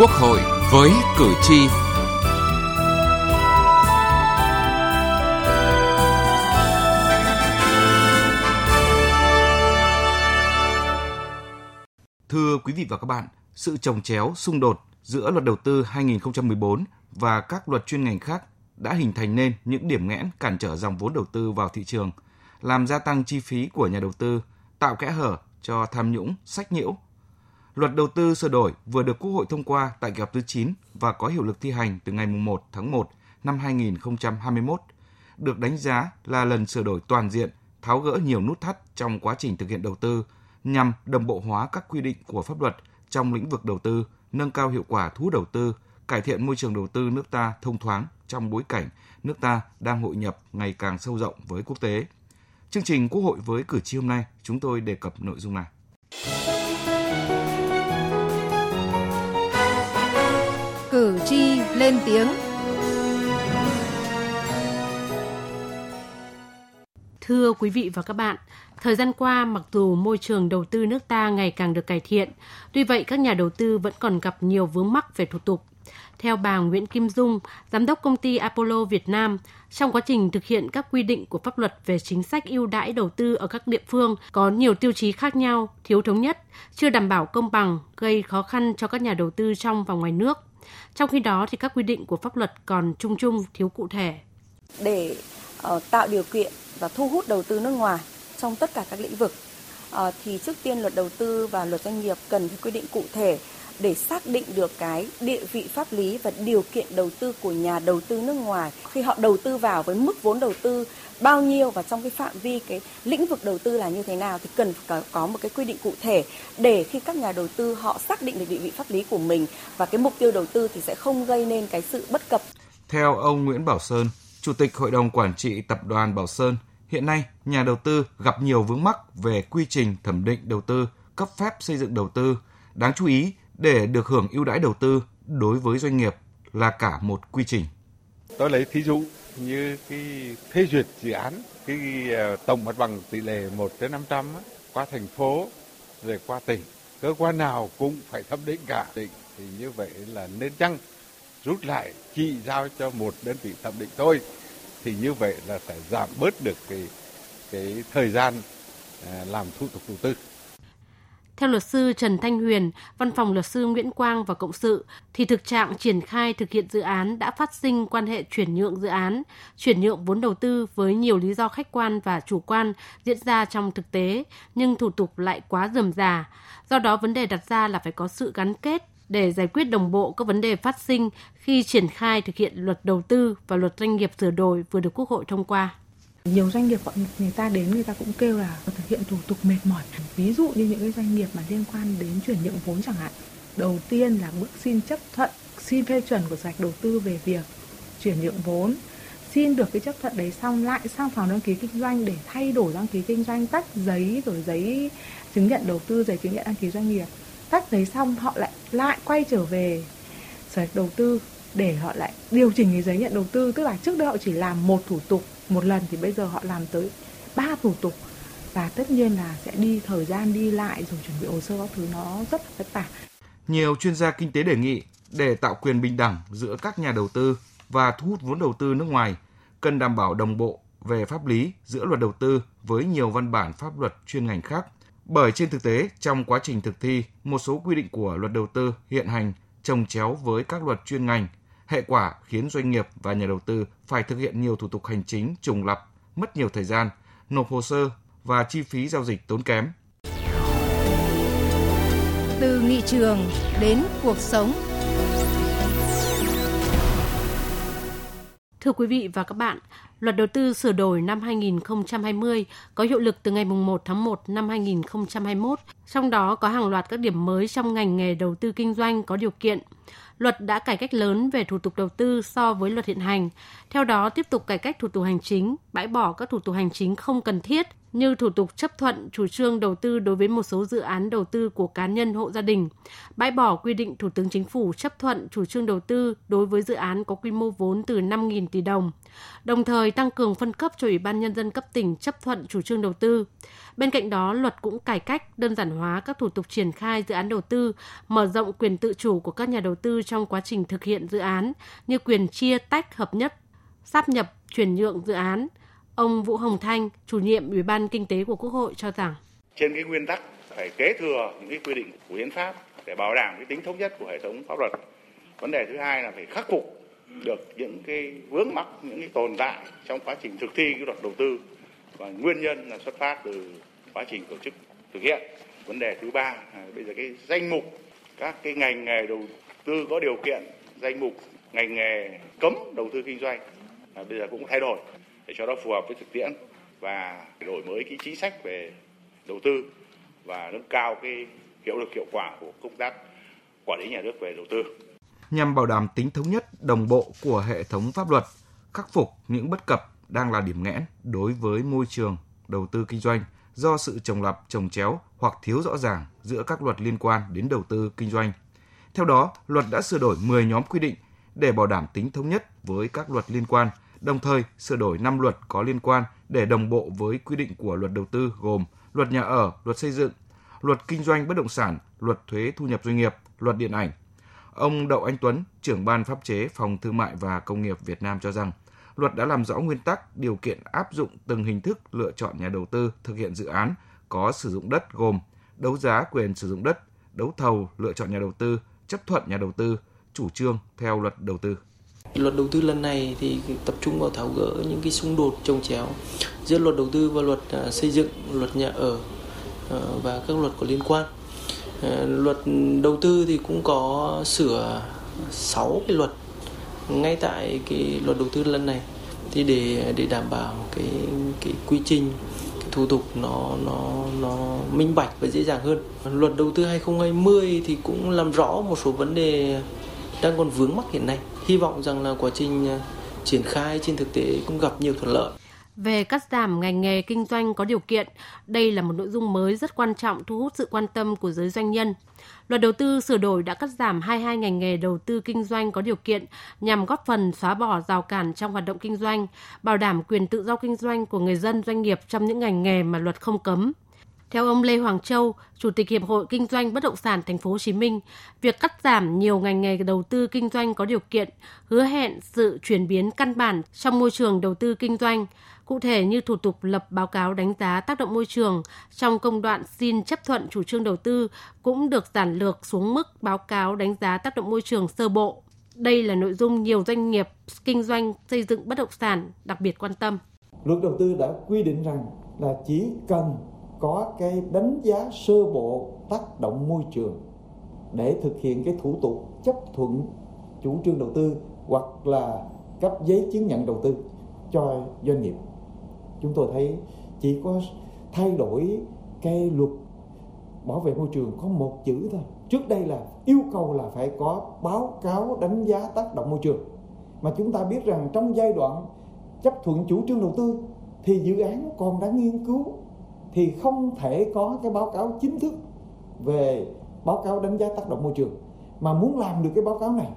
Quốc hội với cử tri. Thưa quý vị và các bạn, sự trồng chéo, xung đột giữa luật đầu tư 2014 và các luật chuyên ngành khác đã hình thành nên những điểm nghẽn cản trở dòng vốn đầu tư vào thị trường, làm gia tăng chi phí của nhà đầu tư, tạo kẽ hở cho tham nhũng, sách nhiễu. Luật đầu tư sửa đổi vừa được Quốc hội thông qua tại kỳ họp thứ 9 và có hiệu lực thi hành từ ngày 1 tháng 1 năm 2021, được đánh giá là lần sửa đổi toàn diện, tháo gỡ nhiều nút thắt trong quá trình thực hiện đầu tư nhằm đồng bộ hóa các quy định của pháp luật trong lĩnh vực đầu tư, nâng cao hiệu quả thu hút đầu tư, cải thiện môi trường đầu tư nước ta thông thoáng trong bối cảnh nước ta đang hội nhập ngày càng sâu rộng với quốc tế. Chương trình Quốc hội với cử tri hôm nay, chúng tôi đề cập nội dung này. Lên tiếng. Thưa quý vị và các bạn, thời gian qua mặc dù môi trường đầu tư nước ta ngày càng được cải thiện, tuy vậy các nhà đầu tư vẫn còn gặp nhiều vướng mắc về thủ tục. Theo bà Nguyễn Kim Dung, giám đốc công ty Apollo Việt Nam, trong quá trình thực hiện các quy định của pháp luật về chính sách ưu đãi đầu tư ở các địa phương có nhiều tiêu chí khác nhau, thiếu thống nhất, chưa đảm bảo công bằng, gây khó khăn cho các nhà đầu tư trong và ngoài nước. Trong khi đó thì các quy định của pháp luật còn chung chung thiếu cụ thể. Để uh, tạo điều kiện và thu hút đầu tư nước ngoài trong tất cả các lĩnh vực uh, thì trước tiên luật đầu tư và luật doanh nghiệp cần phải quy định cụ thể để xác định được cái địa vị pháp lý và điều kiện đầu tư của nhà đầu tư nước ngoài khi họ đầu tư vào với mức vốn đầu tư bao nhiêu và trong cái phạm vi cái lĩnh vực đầu tư là như thế nào thì cần có một cái quy định cụ thể để khi các nhà đầu tư họ xác định được địa vị pháp lý của mình và cái mục tiêu đầu tư thì sẽ không gây nên cái sự bất cập. Theo ông Nguyễn Bảo Sơn, Chủ tịch Hội đồng Quản trị Tập đoàn Bảo Sơn, hiện nay nhà đầu tư gặp nhiều vướng mắc về quy trình thẩm định đầu tư, cấp phép xây dựng đầu tư. Đáng chú ý, để được hưởng ưu đãi đầu tư đối với doanh nghiệp là cả một quy trình. Tôi lấy thí dụ như cái phê duyệt dự án, cái ờ, tổng mặt bằng tỷ lệ 1 đến 500 qua thành phố rồi qua tỉnh. Cơ quan nào cũng phải thẩm định cả định thì như vậy là nên chăng rút lại chỉ giao cho một đơn vị thẩm định thôi thì như vậy là sẽ giảm bớt được cái cái thời gian ờ, làm thủ tục đầu tư. Theo luật sư Trần Thanh Huyền, văn phòng luật sư Nguyễn Quang và Cộng sự, thì thực trạng triển khai thực hiện dự án đã phát sinh quan hệ chuyển nhượng dự án, chuyển nhượng vốn đầu tư với nhiều lý do khách quan và chủ quan diễn ra trong thực tế, nhưng thủ tục lại quá rườm rà. Do đó vấn đề đặt ra là phải có sự gắn kết để giải quyết đồng bộ các vấn đề phát sinh khi triển khai thực hiện luật đầu tư và luật doanh nghiệp sửa đổi vừa được Quốc hội thông qua. Nhiều doanh nghiệp người ta đến người ta cũng kêu là thực hiện thủ tục mệt mỏi. Ví dụ như những cái doanh nghiệp mà liên quan đến chuyển nhượng vốn chẳng hạn. Đầu tiên là bước xin chấp thuận, xin phê chuẩn của sạch đầu tư về việc chuyển nhượng vốn xin được cái chấp thuận đấy xong lại sang phòng đăng ký kinh doanh để thay đổi đăng ký kinh doanh tách giấy rồi giấy chứng nhận đầu tư giấy chứng nhận đăng ký doanh nghiệp tách giấy xong họ lại lại quay trở về sở đầu tư để họ lại điều chỉnh cái giấy nhận đầu tư tức là trước đây họ chỉ làm một thủ tục một lần thì bây giờ họ làm tới ba thủ tục và tất nhiên là sẽ đi thời gian đi lại rồi chuẩn bị hồ sơ các thứ nó rất là vất vả. Nhiều chuyên gia kinh tế đề nghị để tạo quyền bình đẳng giữa các nhà đầu tư và thu hút vốn đầu tư nước ngoài cần đảm bảo đồng bộ về pháp lý giữa luật đầu tư với nhiều văn bản pháp luật chuyên ngành khác. Bởi trên thực tế, trong quá trình thực thi, một số quy định của luật đầu tư hiện hành trồng chéo với các luật chuyên ngành Hệ quả khiến doanh nghiệp và nhà đầu tư phải thực hiện nhiều thủ tục hành chính trùng lặp, mất nhiều thời gian, nộp hồ sơ và chi phí giao dịch tốn kém. Từ nghị trường đến cuộc sống. Thưa quý vị và các bạn, Luật đầu tư sửa đổi năm 2020 có hiệu lực từ ngày 1 tháng 1 năm 2021, trong đó có hàng loạt các điểm mới trong ngành nghề đầu tư kinh doanh có điều kiện. Luật đã cải cách lớn về thủ tục đầu tư so với luật hiện hành. Theo đó, tiếp tục cải cách thủ tục hành chính, bãi bỏ các thủ tục hành chính không cần thiết như thủ tục chấp thuận chủ trương đầu tư đối với một số dự án đầu tư của cá nhân hộ gia đình, bãi bỏ quy định Thủ tướng Chính phủ chấp thuận chủ trương đầu tư đối với dự án có quy mô vốn từ 5.000 tỷ đồng, đồng thời tăng cường phân cấp cho Ủy ban Nhân dân cấp tỉnh chấp thuận chủ trương đầu tư. Bên cạnh đó, luật cũng cải cách, đơn giản hóa các thủ tục triển khai dự án đầu tư, mở rộng quyền tự chủ của các nhà đầu tư trong quá trình thực hiện dự án, như quyền chia tách hợp nhất, sáp nhập, chuyển nhượng dự án, Ông Vũ Hồng Thanh, chủ nhiệm Ủy ban Kinh tế của Quốc hội cho rằng trên cái nguyên tắc phải kế thừa những cái quy định của hiến pháp để bảo đảm cái tính thống nhất của hệ thống pháp luật. Vấn đề thứ hai là phải khắc phục được những cái vướng mắc, những cái tồn tại trong quá trình thực thi cái luật đầu tư và nguyên nhân là xuất phát từ quá trình tổ chức thực hiện. Vấn đề thứ ba là bây giờ cái danh mục các cái ngành nghề đầu tư có điều kiện danh mục ngành nghề cấm đầu tư kinh doanh à, bây giờ cũng thay đổi để cho nó phù hợp với thực tiễn và đổi mới cái chính sách về đầu tư và nâng cao cái hiệu lực hiệu quả của công tác quản lý nhà nước về đầu tư. Nhằm bảo đảm tính thống nhất, đồng bộ của hệ thống pháp luật, khắc phục những bất cập đang là điểm nghẽn đối với môi trường đầu tư kinh doanh do sự trồng lặp, trồng chéo hoặc thiếu rõ ràng giữa các luật liên quan đến đầu tư kinh doanh. Theo đó, luật đã sửa đổi 10 nhóm quy định để bảo đảm tính thống nhất với các luật liên quan – đồng thời sửa đổi 5 luật có liên quan để đồng bộ với quy định của luật đầu tư gồm luật nhà ở, luật xây dựng, luật kinh doanh bất động sản, luật thuế thu nhập doanh nghiệp, luật điện ảnh. Ông Đậu Anh Tuấn, trưởng ban pháp chế Phòng Thương mại và Công nghiệp Việt Nam cho rằng, luật đã làm rõ nguyên tắc, điều kiện áp dụng từng hình thức lựa chọn nhà đầu tư thực hiện dự án có sử dụng đất gồm đấu giá quyền sử dụng đất, đấu thầu lựa chọn nhà đầu tư, chấp thuận nhà đầu tư, chủ trương theo luật đầu tư. Luật đầu tư lần này thì tập trung vào tháo gỡ những cái xung đột trồng chéo giữa luật đầu tư và luật à, xây dựng, luật nhà ở à, và các luật có liên quan. À, luật đầu tư thì cũng có sửa 6 cái luật ngay tại cái luật đầu tư lần này thì để để đảm bảo cái cái quy trình cái thủ tục nó nó nó minh bạch và dễ dàng hơn. Luật đầu tư 2020 thì cũng làm rõ một số vấn đề đang còn vướng mắc hiện nay. Hy vọng rằng là quá trình à, triển khai trên thực tế cũng gặp nhiều thuận lợi. Về cắt giảm ngành nghề kinh doanh có điều kiện, đây là một nội dung mới rất quan trọng thu hút sự quan tâm của giới doanh nhân. Luật đầu tư sửa đổi đã cắt giảm 22 ngành nghề đầu tư kinh doanh có điều kiện nhằm góp phần xóa bỏ rào cản trong hoạt động kinh doanh, bảo đảm quyền tự do kinh doanh của người dân doanh nghiệp trong những ngành nghề mà luật không cấm. Theo ông Lê Hoàng Châu, Chủ tịch Hiệp hội Kinh doanh Bất động sản Thành phố Hồ Chí Minh, việc cắt giảm nhiều ngành nghề đầu tư kinh doanh có điều kiện hứa hẹn sự chuyển biến căn bản trong môi trường đầu tư kinh doanh, cụ thể như thủ tục lập báo cáo đánh giá tác động môi trường trong công đoạn xin chấp thuận chủ trương đầu tư cũng được giản lược xuống mức báo cáo đánh giá tác động môi trường sơ bộ. Đây là nội dung nhiều doanh nghiệp kinh doanh xây dựng bất động sản đặc biệt quan tâm. Luật đầu tư đã quy định rằng là chỉ cần có cái đánh giá sơ bộ tác động môi trường để thực hiện cái thủ tục chấp thuận chủ trương đầu tư hoặc là cấp giấy chứng nhận đầu tư cho doanh nghiệp. Chúng tôi thấy chỉ có thay đổi cái luật bảo vệ môi trường có một chữ thôi. Trước đây là yêu cầu là phải có báo cáo đánh giá tác động môi trường. Mà chúng ta biết rằng trong giai đoạn chấp thuận chủ trương đầu tư thì dự án còn đang nghiên cứu thì không thể có cái báo cáo chính thức về báo cáo đánh giá tác động môi trường. Mà muốn làm được cái báo cáo này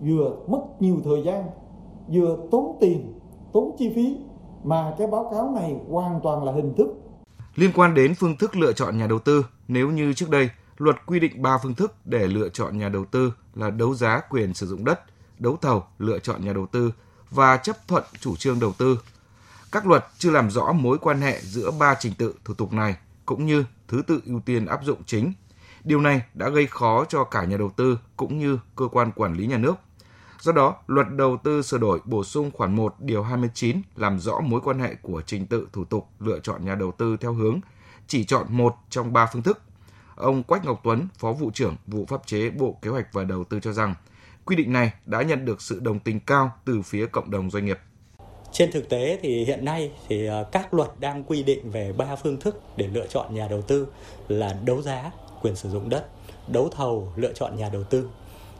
vừa mất nhiều thời gian vừa tốn tiền tốn chi phí mà cái báo cáo này hoàn toàn là hình thức. Liên quan đến phương thức lựa chọn nhà đầu tư nếu như trước đây luật quy định 3 phương thức để lựa chọn nhà đầu tư là đấu giá quyền sử dụng đất, đấu thầu lựa chọn nhà đầu tư và chấp thuận chủ trương đầu tư các luật chưa làm rõ mối quan hệ giữa ba trình tự thủ tục này cũng như thứ tự ưu tiên áp dụng chính. Điều này đã gây khó cho cả nhà đầu tư cũng như cơ quan quản lý nhà nước. Do đó, luật đầu tư sửa đổi bổ sung khoản 1 điều 29 làm rõ mối quan hệ của trình tự thủ tục lựa chọn nhà đầu tư theo hướng chỉ chọn một trong ba phương thức. Ông Quách Ngọc Tuấn, Phó vụ trưởng vụ pháp chế Bộ Kế hoạch và Đầu tư cho rằng, quy định này đã nhận được sự đồng tình cao từ phía cộng đồng doanh nghiệp. Trên thực tế thì hiện nay thì ờ, các luật đang quy định về ba phương thức để lựa chọn nhà đầu tư là đấu giá quyền sử dụng đất, đấu thầu lựa chọn nhà đầu tư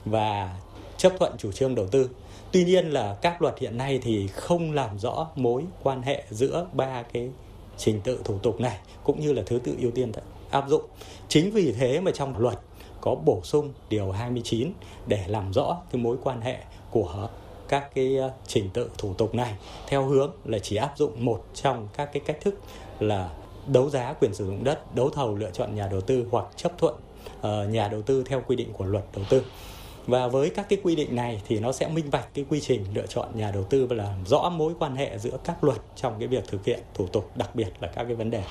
và chấp thuận chủ trương đầu tư. Tuy nhiên là các luật hiện nay thì không làm rõ mối quan hệ giữa ba cái trình tự thủ tục này cũng như là thứ tự ưu tiên áp dụng. Chính vì thế mà trong luật có bổ sung điều 29 để làm rõ cái mối quan hệ của các cái ờ, trình tự thủ tục này theo hướng là chỉ áp dụng một trong các cái cách thức là đấu giá quyền sử dụng đất, đấu thầu lựa chọn nhà đầu tư hoặc chấp thuận ờ, nhà đầu tư theo quy định của luật đầu tư. Và với các cái quy định này thì nó sẽ minh bạch cái quy trình lựa chọn nhà đầu tư và làm rõ mối quan hệ giữa các luật trong cái việc thực hiện thủ tục, đặc biệt là các cái vấn đề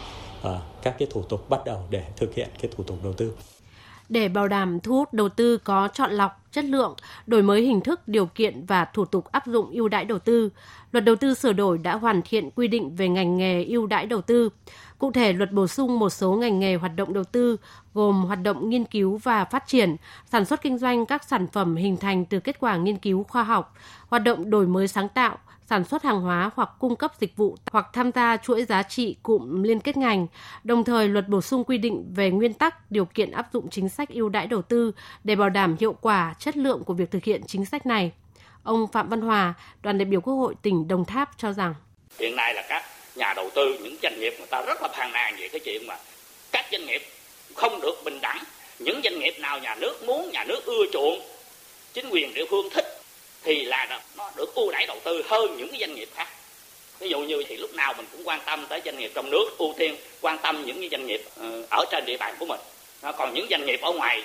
ờ, các cái thủ tục bắt đầu để thực hiện cái thủ tục đầu tư để bảo đảm thu hút đầu tư có chọn lọc, chất lượng, đổi mới hình thức, điều kiện và thủ tục áp dụng ưu đãi đầu tư. Luật đầu tư sửa đổi đã hoàn thiện quy định về ngành nghề ưu đãi đầu tư. Cụ thể, luật bổ sung một số ngành nghề hoạt động đầu tư gồm hoạt động nghiên cứu và phát triển, sản xuất kinh doanh các sản phẩm hình thành từ kết quả nghiên cứu khoa học, hoạt động đổi mới sáng tạo, sản xuất hàng hóa hoặc cung cấp dịch vụ hoặc tham gia chuỗi giá trị cụm liên kết ngành. Đồng thời, luật bổ sung quy định về nguyên tắc điều kiện áp dụng chính sách ưu đãi đầu tư để bảo đảm hiệu quả, chất lượng của việc thực hiện chính sách này. Ông Phạm Văn Hòa, đoàn đại biểu Quốc hội tỉnh Đồng Tháp cho rằng hiện nay là các nhà đầu tư, những doanh nghiệp người ta rất là phàn nàn về cái chuyện mà các doanh nghiệp không được bình đẳng. Những doanh nghiệp nào nhà nước muốn, nhà nước ưa chuộng, chính quyền địa phương thích thì là nó được ưu đãi đầu tư hơn những cái doanh nghiệp khác. Ví dụ như thì lúc nào mình cũng quan tâm tới doanh nghiệp trong nước, ưu tiên quan tâm những cái doanh nghiệp ờ, ở trên địa bàn của mình. Còn những doanh nghiệp ở ngoài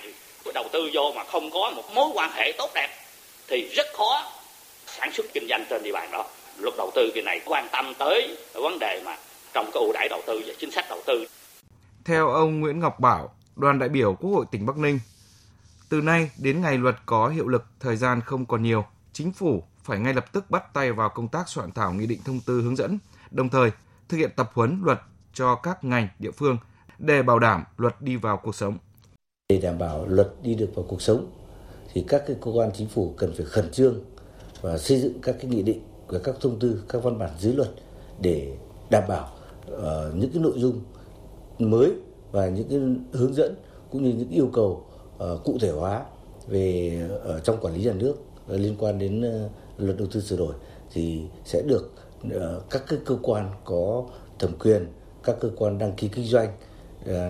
đầu tư vô mà không có một mối quan hệ tốt đẹp thì rất khó sản xuất kinh doanh trên địa bàn đó. Luật đầu tư kỳ này quan tâm tới vấn đề mà trong cái ưu đãi đầu tư và chính sách đầu tư. Theo ông Nguyễn Ngọc Bảo, đoàn đại biểu Quốc hội tỉnh Bắc Ninh, từ nay đến ngày luật có hiệu lực, thời gian không còn nhiều chính phủ phải ngay lập tức bắt tay vào công tác soạn thảo nghị định thông tư hướng dẫn, đồng thời thực hiện tập huấn luật cho các ngành địa phương để bảo đảm luật đi vào cuộc sống. Để đảm bảo luật đi được vào cuộc sống thì các cái cơ quan chính phủ cần phải khẩn trương và xây dựng các cái nghị định và các thông tư, các văn bản dưới luật để đảm bảo uh, những cái nội dung mới và những cái hướng dẫn cũng như những yêu cầu uh, cụ thể hóa về uh, trong quản lý nhà nước Ờ, liên quan đến ờ, luật đầu tư sửa đổi thì sẽ được ờ, các cái cơ quan có thẩm quyền, các cơ quan đăng ký kinh doanh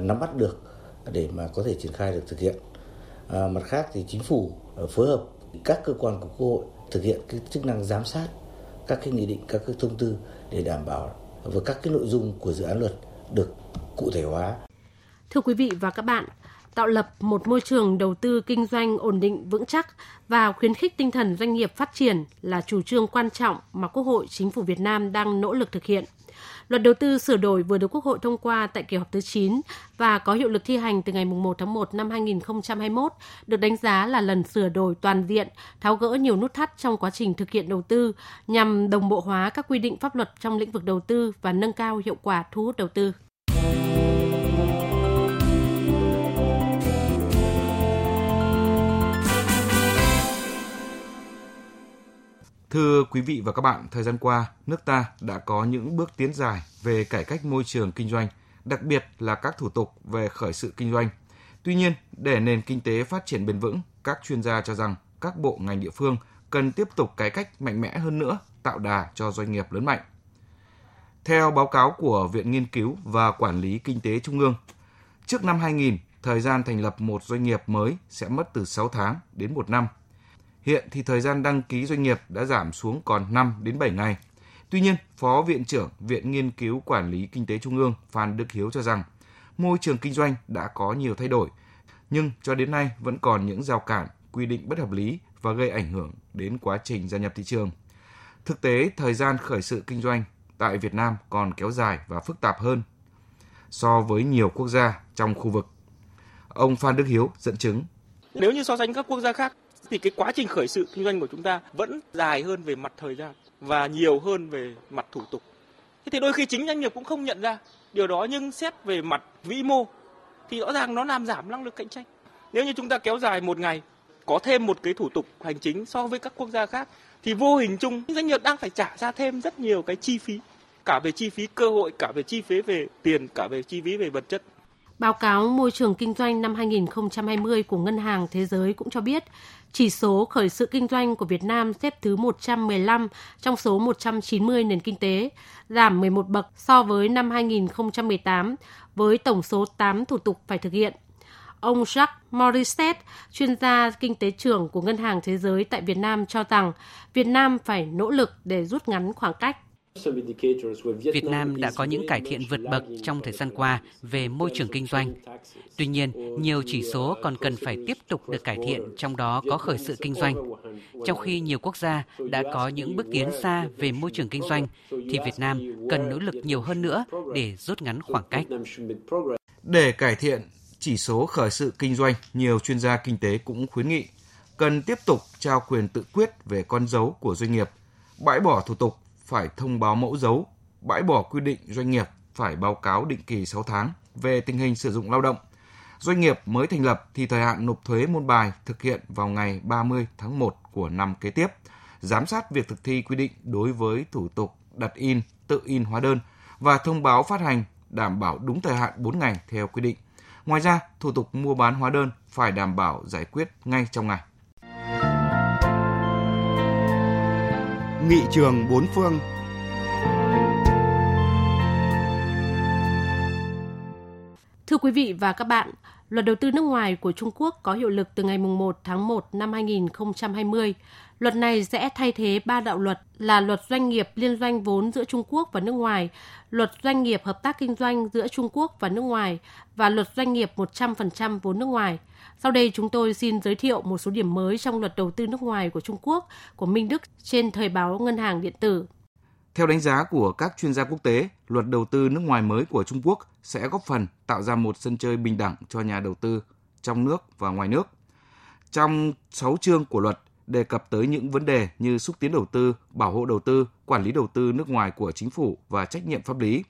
nắm bắt được để mà có thể triển khai được thực hiện. À, mặt khác thì chính phủ phối hợp các cơ quan của quốc hội thực hiện cái chức năng giám sát các cái nghị định, các cái thông tư để đảm bảo với các cái nội dung của dự án luật được cụ thể hóa. Thưa quý vị và các bạn, tạo lập một môi trường đầu tư kinh doanh ổn định vững chắc và khuyến khích tinh thần doanh nghiệp phát triển là chủ trương quan trọng mà Quốc hội Chính phủ Việt Nam đang nỗ lực thực hiện. Luật đầu tư sửa đổi vừa được Quốc hội thông qua tại kỳ họp thứ 9 và có hiệu lực thi hành từ ngày 1 tháng 1 năm 2021, được đánh giá là lần sửa đổi toàn diện, tháo gỡ nhiều nút thắt trong quá trình thực hiện đầu tư nhằm đồng bộ hóa các quy định pháp luật trong lĩnh vực đầu tư và nâng cao hiệu quả thu hút đầu tư. Thưa quý vị và các bạn, thời gian qua, nước ta đã có những bước tiến dài về cải cách môi trường kinh doanh, đặc biệt là các thủ tục về khởi sự kinh doanh. Tuy nhiên, để nền kinh tế phát triển bền vững, các chuyên gia cho rằng các bộ ngành địa phương cần tiếp tục cải cách mạnh mẽ hơn nữa, tạo đà cho doanh nghiệp lớn mạnh. Theo báo cáo của Viện Nghiên cứu và Quản lý Kinh tế Trung ương, trước năm 2000, thời gian thành lập một doanh nghiệp mới sẽ mất từ 6 tháng đến 1 năm – Hiện thì thời gian đăng ký doanh nghiệp đã giảm xuống còn 5 đến 7 ngày. Tuy nhiên, Phó Viện trưởng Viện Nghiên cứu Quản lý Kinh tế Trung ương Phan Đức Hiếu cho rằng môi trường kinh doanh đã có nhiều thay đổi, nhưng cho đến nay vẫn còn những rào cản, quy định bất hợp lý và gây ảnh hưởng đến quá trình gia nhập thị trường. Thực tế, thời gian khởi sự kinh doanh tại Việt Nam còn kéo dài và phức tạp hơn so với nhiều quốc gia trong khu vực. Ông Phan Đức Hiếu dẫn chứng. Nếu như so sánh các quốc gia khác thì cái quá trình khởi sự kinh doanh của chúng ta vẫn dài hơn về mặt thời gian và nhiều hơn về mặt thủ tục. Thế thì đôi khi chính doanh nghiệp cũng không nhận ra điều đó, nhưng xét về mặt vĩ mô thì rõ ràng nó làm giảm năng lực cạnh tranh. Nếu như chúng ta kéo dài một ngày, có thêm một cái thủ tục hành chính so với các quốc gia khác, thì vô hình chung doanh nghiệp đang phải trả ra thêm rất nhiều cái chi phí, cả về chi phí cơ hội, cả về chi phí về tiền, cả về chi phí về vật chất Báo cáo môi trường kinh doanh năm 2020 của Ngân hàng Thế giới cũng cho biết, chỉ số khởi sự kinh doanh của Việt Nam xếp thứ 115 trong số 190 nền kinh tế, giảm 11 bậc so với năm 2018 với tổng số 8 thủ tục phải thực hiện. Ông Jacques Morissette, chuyên gia kinh tế trưởng của Ngân hàng Thế giới tại Việt Nam cho rằng Việt Nam phải nỗ lực để rút ngắn khoảng cách. Việt Nam đã có những cải thiện vượt bậc trong thời gian qua về môi trường kinh doanh. Tuy nhiên, nhiều chỉ số còn cần phải tiếp tục được cải thiện, trong đó có khởi sự kinh doanh. Trong khi nhiều quốc gia đã có những bước tiến xa về môi trường kinh doanh, thì Việt Nam cần nỗ lực nhiều hơn nữa để rút ngắn khoảng cách. Để cải thiện chỉ số khởi sự kinh doanh, nhiều chuyên gia kinh tế cũng khuyến nghị cần tiếp tục trao quyền tự quyết về con dấu của doanh nghiệp, bãi bỏ thủ tục phải thông báo mẫu dấu, bãi bỏ quy định doanh nghiệp phải báo cáo định kỳ 6 tháng về tình hình sử dụng lao động. Doanh nghiệp mới thành lập thì thời hạn nộp thuế môn bài thực hiện vào ngày 30 tháng 1 của năm kế tiếp. Giám sát việc thực thi quy định đối với thủ tục đặt in, tự in hóa đơn và thông báo phát hành đảm bảo đúng thời hạn 4 ngày theo quy định. Ngoài ra, thủ tục mua bán hóa đơn phải đảm bảo giải quyết ngay trong ngày. Nghị trường bốn phương. Thưa quý vị và các bạn, Luật đầu tư nước ngoài của Trung Quốc có hiệu lực từ ngày 1 tháng 1 năm 2020. Luật này sẽ thay thế ba đạo luật là Luật doanh nghiệp liên doanh vốn giữa Trung Quốc và nước ngoài, Luật doanh nghiệp hợp tác kinh doanh giữa Trung Quốc và nước ngoài và Luật doanh nghiệp 100% vốn nước ngoài. Sau đây chúng tôi xin giới thiệu một số điểm mới trong Luật đầu tư nước ngoài của Trung Quốc của Minh Đức trên thời báo Ngân hàng điện tử. Theo đánh giá của các chuyên gia quốc tế, luật đầu tư nước ngoài mới của Trung Quốc sẽ góp phần tạo ra một sân chơi bình đẳng cho nhà đầu tư trong nước và ngoài nước. Trong 6 chương của luật đề cập tới những vấn đề như xúc tiến đầu tư, bảo hộ đầu tư, quản lý đầu tư nước ngoài của chính phủ và trách nhiệm pháp lý.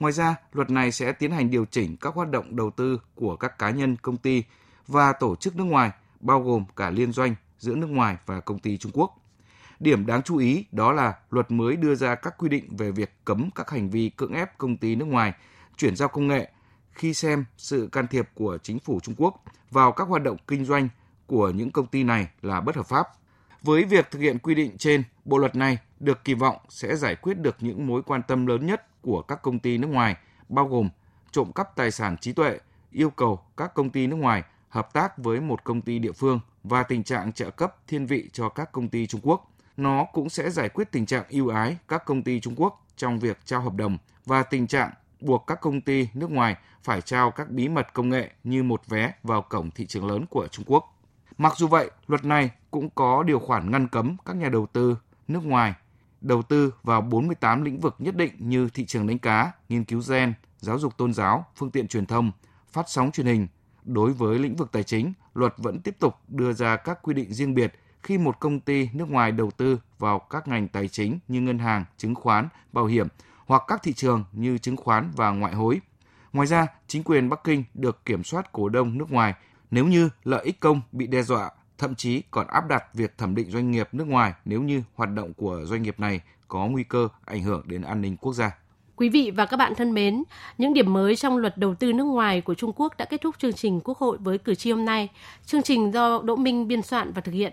Ngoài ra, luật này sẽ tiến hành điều chỉnh các hoạt động đầu tư của các cá nhân, công ty và tổ chức nước ngoài, bao gồm cả liên doanh giữa nước ngoài và công ty Trung Quốc. Điểm đáng chú ý đó là luật mới đưa ra các quy định về việc cấm các hành vi cưỡng ép công ty nước ngoài chuyển giao công nghệ khi xem sự can thiệp của chính phủ Trung Quốc vào các hoạt động kinh doanh của những công ty này là bất hợp pháp. Với việc thực hiện quy định trên, bộ luật này được kỳ vọng sẽ giải quyết được những mối quan tâm lớn nhất của các công ty nước ngoài, bao gồm trộm cắp tài sản trí tuệ, yêu cầu các công ty nước ngoài hợp tác với một công ty địa phương và tình trạng trợ cấp thiên vị cho các công ty Trung Quốc. Nó cũng sẽ giải quyết tình trạng ưu ái các công ty Trung Quốc trong việc trao hợp đồng và tình trạng buộc các công ty nước ngoài phải trao các bí mật công nghệ như một vé vào cổng thị trường lớn của Trung Quốc. Mặc dù vậy, luật này cũng có điều khoản ngăn cấm các nhà đầu tư nước ngoài đầu tư vào 48 lĩnh vực nhất định như thị trường đánh cá, nghiên cứu gen, giáo dục tôn giáo, phương tiện truyền thông, phát sóng truyền hình. Đối với lĩnh vực tài chính, luật vẫn tiếp tục đưa ra các quy định riêng biệt khi một công ty nước ngoài đầu tư vào các ngành tài chính như ngân hàng, chứng khoán, bảo hiểm hoặc các thị trường như chứng khoán và ngoại hối. Ngoài ra, chính quyền Bắc Kinh được kiểm soát cổ đông nước ngoài nếu như lợi ích công bị đe dọa, thậm chí còn áp đặt việc thẩm định doanh nghiệp nước ngoài nếu như hoạt động của doanh nghiệp này có nguy cơ ảnh hưởng đến an ninh quốc gia. Quý vị và các bạn thân mến, những điểm mới trong luật đầu tư nước ngoài của Trung Quốc đã kết thúc chương trình Quốc hội với cử tri hôm nay. Chương trình do Đỗ Minh biên soạn và thực hiện.